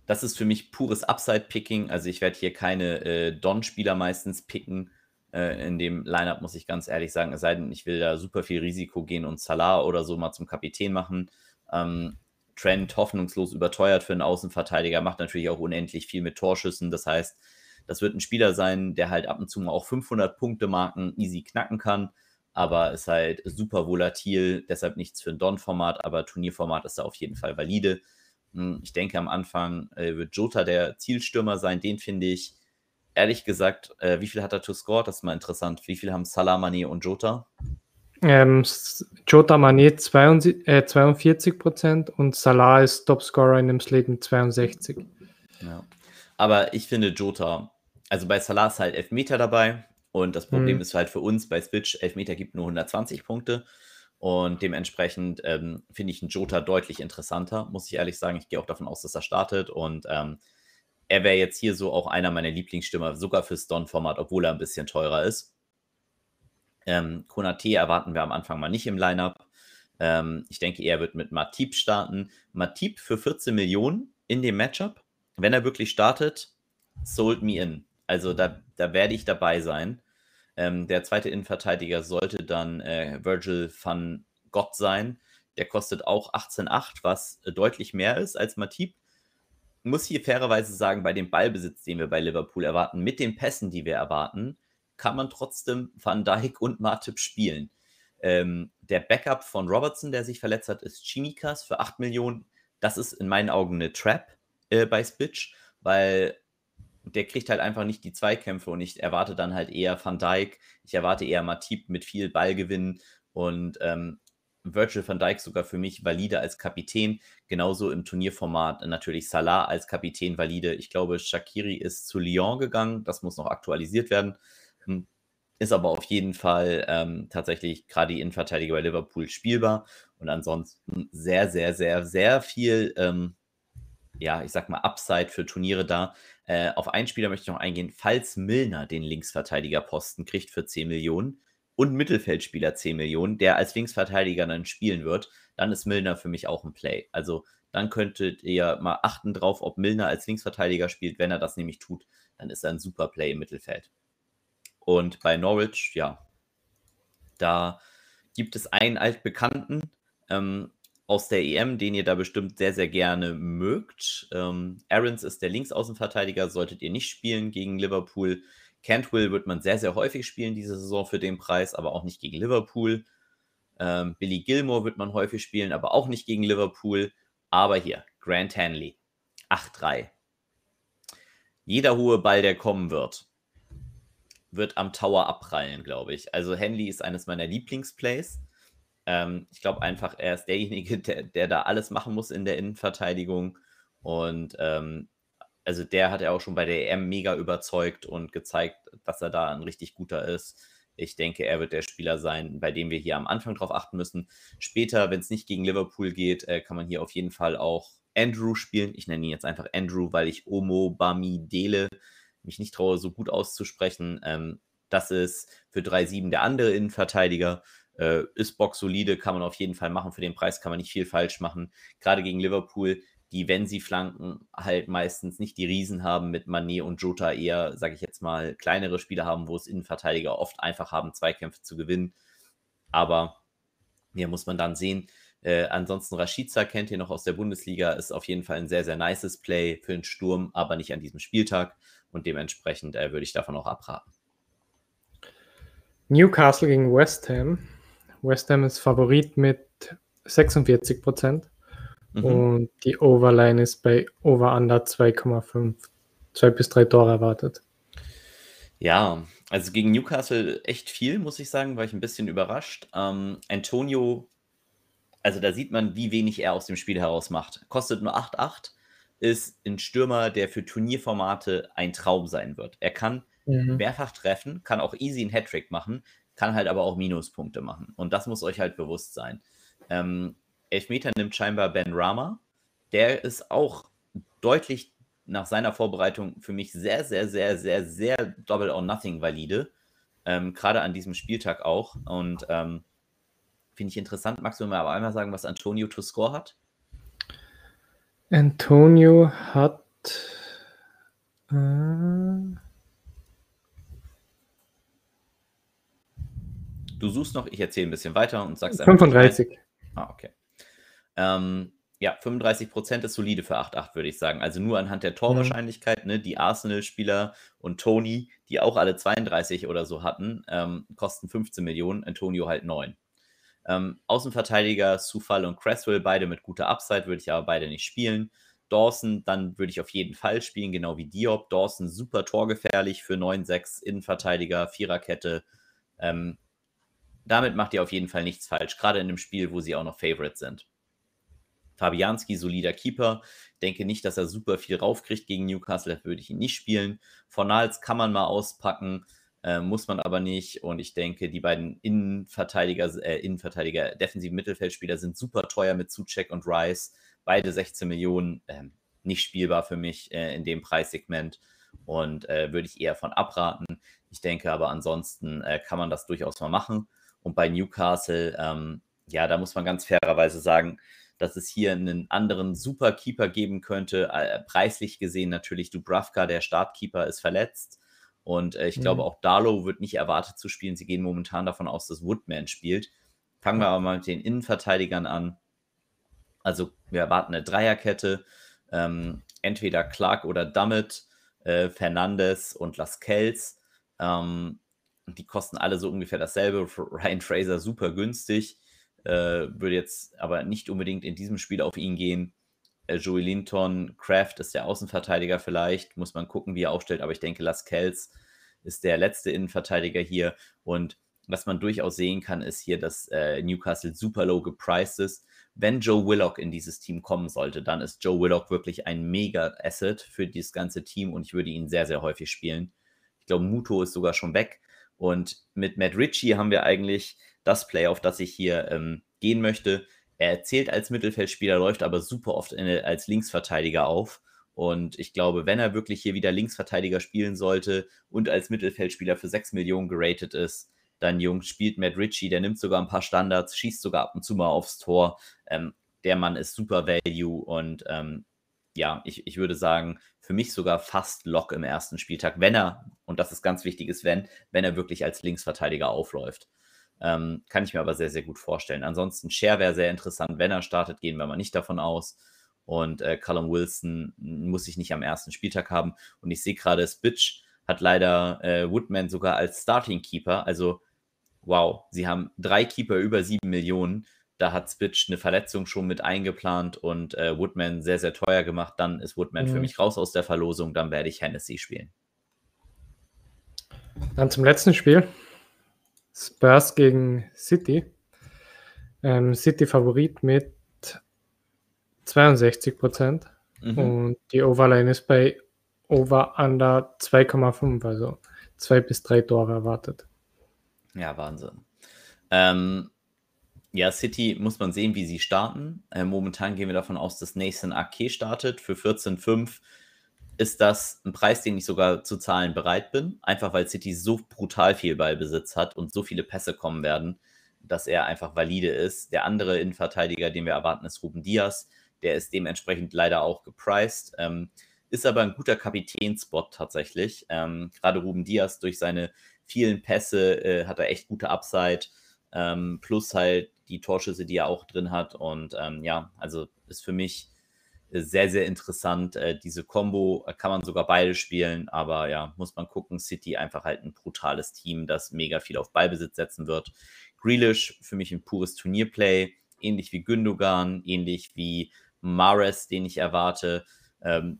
das ist für mich pures Upside-Picking. Also ich werde hier keine äh, Don-Spieler meistens picken. Äh, in dem Lineup muss ich ganz ehrlich sagen, es sei denn, ich will da super viel Risiko gehen und Salah oder so mal zum Kapitän machen. Ähm, Trent hoffnungslos überteuert für einen Außenverteidiger, macht natürlich auch unendlich viel mit Torschüssen. Das heißt, das wird ein Spieler sein, der halt ab und zu mal auch 500 Punkte Marken easy knacken kann, aber ist halt super volatil, deshalb nichts für ein Don-Format, aber Turnierformat ist da auf jeden Fall valide. Hm, ich denke, am Anfang äh, wird Jota der Zielstürmer sein. Den finde ich, ehrlich gesagt, äh, wie viel hat er to score? Das ist mal interessant. Wie viel haben Salah, Mane und Jota? Ähm, Jota Mane 42, äh, 42 Prozent und Salah ist Topscorer in dem Slate mit 62. Ja. Aber ich finde Jota, also bei Salah ist halt Elfmeter dabei und das Problem hm. ist halt für uns bei Switch, Elfmeter gibt nur 120 Punkte und dementsprechend ähm, finde ich einen Jota deutlich interessanter, muss ich ehrlich sagen. Ich gehe auch davon aus, dass er startet und ähm, er wäre jetzt hier so auch einer meiner Lieblingsstimmer, sogar fürs Don-Format, obwohl er ein bisschen teurer ist. Ähm, Konate erwarten wir am Anfang mal nicht im Lineup. Ähm, ich denke, er wird mit Matip starten. Matip für 14 Millionen in dem Matchup. Wenn er wirklich startet, sold me in. Also da, da werde ich dabei sein. Ähm, der zweite Innenverteidiger sollte dann äh, Virgil van Gott sein. Der kostet auch 18,8, was äh, deutlich mehr ist als Matip. Muss hier fairerweise sagen, bei dem Ballbesitz, den wir bei Liverpool erwarten, mit den Pässen, die wir erwarten, kann man trotzdem Van Dijk und Matip spielen. Ähm, der Backup von Robertson, der sich verletzt hat, ist Chimikas für 8 Millionen. Das ist in meinen Augen eine Trap äh, bei Spitch, weil der kriegt halt einfach nicht die Zweikämpfe und ich erwarte dann halt eher Van Dijk, ich erwarte eher Matip mit viel Ballgewinn und ähm, Virgil van Dijk sogar für mich valide als Kapitän, genauso im Turnierformat natürlich Salah als Kapitän valide. Ich glaube, Shakiri ist zu Lyon gegangen, das muss noch aktualisiert werden. Hm, ist aber auf jeden Fall ähm, tatsächlich gerade die Innenverteidiger bei Liverpool spielbar. Und ansonsten sehr, sehr, sehr, sehr viel, ähm, ja, ich sag mal, Upside für Turniere da. Äh, auf einen Spieler möchte ich noch eingehen. Falls Milner den Linksverteidigerposten kriegt für 10 Millionen und Mittelfeldspieler 10 Millionen, der als Linksverteidiger dann spielen wird, dann ist Milner für mich auch ein Play. Also dann könntet ihr mal achten drauf, ob Milner als Linksverteidiger spielt. Wenn er das nämlich tut, dann ist er ein super Play im Mittelfeld. Und bei Norwich, ja, da gibt es einen altbekannten ähm, aus der EM, den ihr da bestimmt sehr, sehr gerne mögt. Ähm, Aarons ist der Linksaußenverteidiger, solltet ihr nicht spielen gegen Liverpool. Cantwell wird man sehr, sehr häufig spielen diese Saison für den Preis, aber auch nicht gegen Liverpool. Ähm, Billy Gilmore wird man häufig spielen, aber auch nicht gegen Liverpool. Aber hier, Grant Hanley, 8-3. Jeder hohe Ball, der kommen wird, wird am Tower abprallen, glaube ich. Also Henley ist eines meiner Lieblingsplays. Ähm, ich glaube einfach, er ist derjenige, [LAUGHS] der, der, da alles machen muss in der Innenverteidigung. Und ähm, also der hat ja auch schon bei der EM mega überzeugt und gezeigt, dass er da ein richtig guter ist. Ich denke, er wird der Spieler sein, bei dem wir hier am Anfang drauf achten müssen. Später, wenn es nicht gegen Liverpool geht, äh, kann man hier auf jeden Fall auch Andrew spielen. Ich nenne ihn jetzt einfach Andrew, weil ich Omo Bami Dele mich nicht traue, so gut auszusprechen. Ähm, das ist für 3-7 der andere Innenverteidiger. Äh, ist Box solide, kann man auf jeden Fall machen. Für den Preis kann man nicht viel falsch machen. Gerade gegen Liverpool, die, wenn sie flanken, halt meistens nicht die Riesen haben mit Manet und Jota, eher, sage ich jetzt mal, kleinere Spiele haben, wo es Innenverteidiger oft einfach haben, Zweikämpfe zu gewinnen. Aber hier muss man dann sehen, Äh, ansonsten Rashica kennt ihr noch aus der Bundesliga, ist auf jeden Fall ein sehr, sehr nices Play für den Sturm, aber nicht an diesem Spieltag und dementsprechend äh, würde ich davon auch abraten. Newcastle gegen West Ham. West Ham ist Favorit mit 46 Prozent mhm. und die Overline ist bei Over Under 2,5, 2 bis 3 Tore erwartet. Ja, also gegen Newcastle echt viel, muss ich sagen, war ich ein bisschen überrascht. Ähm, Antonio, also da sieht man, wie wenig er aus dem Spiel heraus macht. Kostet nur 8,8, ist ein Stürmer, der für Turnierformate ein Traum sein wird. Er kann mhm. mehrfach treffen, kann auch easy einen Hattrick machen, kann halt aber auch Minuspunkte machen. Und das muss euch halt bewusst sein. Ähm, Elfmeter nimmt scheinbar Ben Rama. Der ist auch deutlich nach seiner Vorbereitung für mich sehr, sehr, sehr, sehr, sehr Double or Nothing valide. Ähm, Gerade an diesem Spieltag auch. Und ähm, finde ich interessant. Magst du mir aber einmal sagen, was Antonio to score hat? Antonio hat. Äh, Du suchst noch, ich erzähle ein bisschen weiter und sagst 35. Ah, okay. Ähm, ja, 35 Prozent ist solide für 8-8, würde ich sagen. Also nur anhand der Torwahrscheinlichkeit, ne, die Arsenal-Spieler und Tony, die auch alle 32 oder so hatten, ähm, kosten 15 Millionen, Antonio halt 9. Ähm, Außenverteidiger Sufal und Cresswell, beide mit guter Upside, würde ich aber beide nicht spielen. Dawson, dann würde ich auf jeden Fall spielen, genau wie Diop. Dawson super torgefährlich für 9-6 Innenverteidiger, Viererkette. Ähm, damit macht ihr auf jeden Fall nichts falsch, gerade in einem Spiel, wo sie auch noch Favorite sind. Fabianski, solider Keeper. Denke nicht, dass er super viel raufkriegt gegen Newcastle, würde ich ihn nicht spielen. Fornals kann man mal auspacken, äh, muss man aber nicht. Und ich denke, die beiden Innenverteidiger, äh, Innenverteidiger, defensiven Mittelfeldspieler sind super teuer mit Zucheck und Rice. Beide 16 Millionen, äh, nicht spielbar für mich äh, in dem Preissegment und äh, würde ich eher von abraten. Ich denke aber ansonsten äh, kann man das durchaus mal machen. Und bei Newcastle, ähm, ja, da muss man ganz fairerweise sagen, dass es hier einen anderen Superkeeper geben könnte. Äh, preislich gesehen natürlich Dubravka, der Startkeeper, ist verletzt. Und äh, ich mhm. glaube, auch Darlow wird nicht erwartet zu spielen. Sie gehen momentan davon aus, dass Woodman spielt. Fangen wir aber mal mit den Innenverteidigern an. Also wir erwarten eine Dreierkette. Ähm, entweder Clark oder Dummett, äh, Fernandes und Lascelles. Ähm, die kosten alle so ungefähr dasselbe. [LAUGHS] Ryan Fraser super günstig. Äh, würde jetzt aber nicht unbedingt in diesem Spiel auf ihn gehen. Äh, Joey Linton, Kraft ist der Außenverteidiger vielleicht. Muss man gucken, wie er aufstellt. Aber ich denke, Las Kells ist der letzte Innenverteidiger hier. Und was man durchaus sehen kann, ist hier, dass äh, Newcastle super low gepriced ist. Wenn Joe Willock in dieses Team kommen sollte, dann ist Joe Willock wirklich ein mega Asset für dieses ganze Team und ich würde ihn sehr, sehr häufig spielen. Ich glaube, Muto ist sogar schon weg. Und mit Matt Ritchie haben wir eigentlich das Play, auf das ich hier ähm, gehen möchte. Er zählt als Mittelfeldspieler, läuft aber super oft in, als Linksverteidiger auf. Und ich glaube, wenn er wirklich hier wieder Linksverteidiger spielen sollte und als Mittelfeldspieler für 6 Millionen geratet ist, dann Jungs spielt Matt Ritchie, der nimmt sogar ein paar Standards, schießt sogar ab und zu mal aufs Tor. Ähm, der Mann ist super Value und ähm, ja, ich, ich würde sagen, für mich sogar fast Lock im ersten Spieltag, wenn er, und das ist ganz wichtig, ist wenn, wenn er wirklich als Linksverteidiger aufläuft. Ähm, kann ich mir aber sehr, sehr gut vorstellen. Ansonsten, Share wäre sehr interessant, wenn er startet, gehen wir mal nicht davon aus. Und äh, Callum Wilson muss ich nicht am ersten Spieltag haben. Und ich sehe gerade, Spitch hat leider äh, Woodman sogar als Starting Keeper. Also, wow, sie haben drei Keeper über sieben Millionen. Da hat Spitch eine Verletzung schon mit eingeplant und äh, Woodman sehr, sehr teuer gemacht. Dann ist Woodman mhm. für mich raus aus der Verlosung. Dann werde ich Hennessy spielen. Dann zum letzten Spiel. Spurs gegen City. Ähm, City Favorit mit 62 Prozent. Mhm. Und die Overline ist bei Over Under 2,5, also zwei bis drei Tore erwartet. Ja, Wahnsinn. Ähm, ja, City muss man sehen, wie sie starten. Äh, momentan gehen wir davon aus, dass Nathan Ake startet. Für 14,5 ist das ein Preis, den ich sogar zu zahlen bereit bin. Einfach weil City so brutal viel Ballbesitz hat und so viele Pässe kommen werden, dass er einfach valide ist. Der andere Innenverteidiger, den wir erwarten, ist Ruben Diaz. Der ist dementsprechend leider auch gepriced. Ähm, ist aber ein guter Kapitänspot tatsächlich. Ähm, Gerade Ruben Diaz durch seine vielen Pässe äh, hat er echt gute Upside. Ähm, plus halt die Torschüsse, die er auch drin hat. Und ähm, ja, also ist für mich sehr, sehr interessant. Äh, diese Combo äh, kann man sogar beide spielen, aber ja, muss man gucken. City einfach halt ein brutales Team, das mega viel auf Ballbesitz setzen wird. Grealish für mich ein pures Turnierplay, ähnlich wie Gündogan, ähnlich wie Mares, den ich erwarte. Ähm,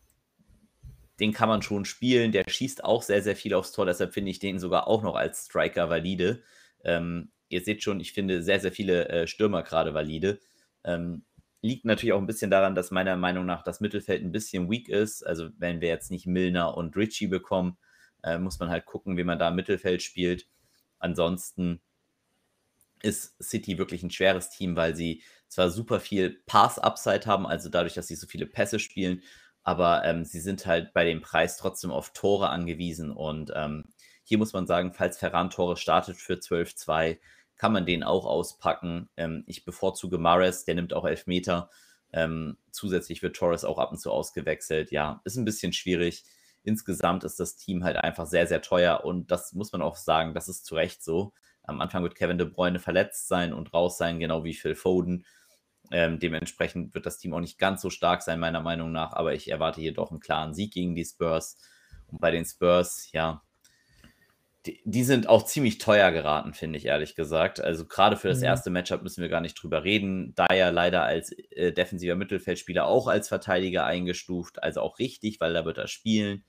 den kann man schon spielen. Der schießt auch sehr, sehr viel aufs Tor. Deshalb finde ich den sogar auch noch als Striker valide. Ähm, ihr seht schon, ich finde sehr, sehr viele äh, Stürmer gerade valide. Ähm, liegt natürlich auch ein bisschen daran, dass meiner Meinung nach das Mittelfeld ein bisschen weak ist. Also wenn wir jetzt nicht Milner und Richie bekommen, äh, muss man halt gucken, wie man da im Mittelfeld spielt. Ansonsten ist City wirklich ein schweres Team, weil sie zwar super viel Pass-Upside haben, also dadurch, dass sie so viele Pässe spielen, aber ähm, sie sind halt bei dem Preis trotzdem auf Tore angewiesen. Und ähm, hier muss man sagen, falls Ferran Tore startet für 12-2, kann man den auch auspacken. Ähm, ich bevorzuge Mares, der nimmt auch Elfmeter. Ähm, zusätzlich wird Torres auch ab und zu ausgewechselt. Ja, ist ein bisschen schwierig. Insgesamt ist das Team halt einfach sehr, sehr teuer und das muss man auch sagen, das ist zu Recht so. Am Anfang wird Kevin De Bruyne verletzt sein und raus sein, genau wie Phil Foden. Ähm, dementsprechend wird das Team auch nicht ganz so stark sein, meiner Meinung nach, aber ich erwarte hier doch einen klaren Sieg gegen die Spurs. Und bei den Spurs, ja, die, die sind auch ziemlich teuer geraten, finde ich ehrlich gesagt. Also gerade für das mhm. erste Matchup müssen wir gar nicht drüber reden. Da ja leider als äh, defensiver Mittelfeldspieler auch als Verteidiger eingestuft, also auch richtig, weil da wird er spielen.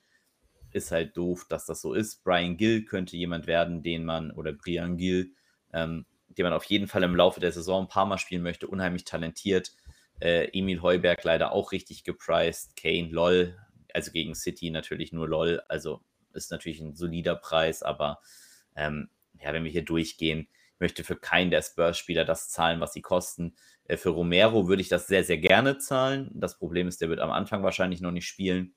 Ist halt doof, dass das so ist. Brian Gill könnte jemand werden, den man, oder Brian Gill, ähm, den man auf jeden Fall im Laufe der Saison ein paar Mal spielen möchte, unheimlich talentiert. Äh, Emil Heuberg leider auch richtig gepriced. Kane, LOL, also gegen City natürlich nur LOL, also ist natürlich ein solider Preis, aber ähm, ja, wenn wir hier durchgehen, ich möchte für keinen der Spurs-Spieler das zahlen, was sie kosten. Äh, für Romero würde ich das sehr, sehr gerne zahlen. Das Problem ist, der wird am Anfang wahrscheinlich noch nicht spielen.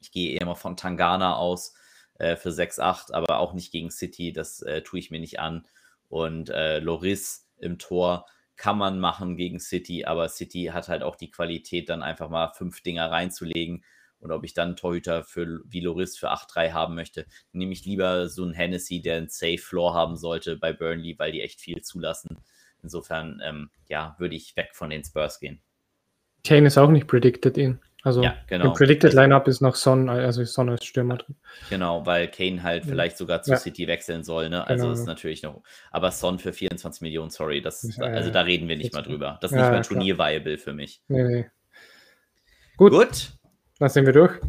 Ich gehe eher mal von Tangana aus äh, für 6-8, aber auch nicht gegen City. Das äh, tue ich mir nicht an. Und äh, Loris im Tor kann man machen gegen City, aber City hat halt auch die Qualität, dann einfach mal fünf Dinger reinzulegen. Und ob ich dann Torhüter für wie Loris für 8-3 haben möchte, nehme ich lieber so einen Hennessy, der einen Safe Floor haben sollte bei Burnley, weil die echt viel zulassen. Insofern, ähm, ja, würde ich weg von den Spurs gehen. Kane ist auch nicht predicted in. Also ja, genau. im Predicted also Lineup ist noch Son, also Son als Stürmer drin. Genau, weil Kane halt vielleicht sogar zu ja. City wechseln soll, ne? Also genau. ist natürlich noch. Aber Son für 24 Millionen, sorry, das, ja, also da reden wir nicht mal drüber. Das ist nicht mal Turnier-viable für mich. Nee, nee. Gut. Gut. Dann sind wir durch.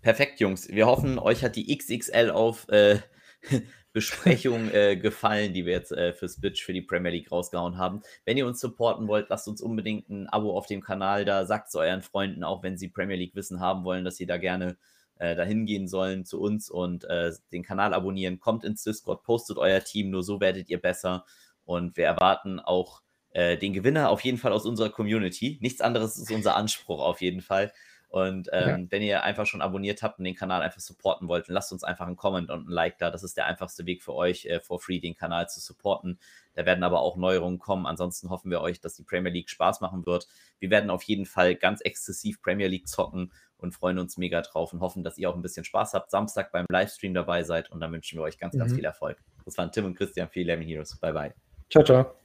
Perfekt, Jungs. Wir hoffen, euch hat die XXL auf äh, [LAUGHS] Besprechung äh, gefallen, die wir jetzt äh, fürs Bitch für die Premier League rausgehauen haben. Wenn ihr uns supporten wollt, lasst uns unbedingt ein Abo auf dem Kanal da. Sagt es euren Freunden, auch wenn sie Premier League Wissen haben wollen, dass sie da gerne äh, dahin gehen sollen zu uns und äh, den Kanal abonnieren. Kommt ins Discord, postet euer Team, nur so werdet ihr besser. Und wir erwarten auch äh, den Gewinner auf jeden Fall aus unserer Community. Nichts anderes ist unser Anspruch auf jeden Fall. Und ähm, ja. wenn ihr einfach schon abonniert habt und den Kanal einfach supporten wollt, dann lasst uns einfach einen Comment und ein Like da. Das ist der einfachste Weg für euch, äh, for free den Kanal zu supporten. Da werden aber auch Neuerungen kommen. Ansonsten hoffen wir euch, dass die Premier League Spaß machen wird. Wir werden auf jeden Fall ganz exzessiv Premier League zocken und freuen uns mega drauf und hoffen, dass ihr auch ein bisschen Spaß habt, Samstag beim Livestream dabei seid. Und dann wünschen wir euch ganz, mhm. ganz viel Erfolg. Das waren Tim und Christian für Lemon Heroes. Bye, bye. Ciao, ciao.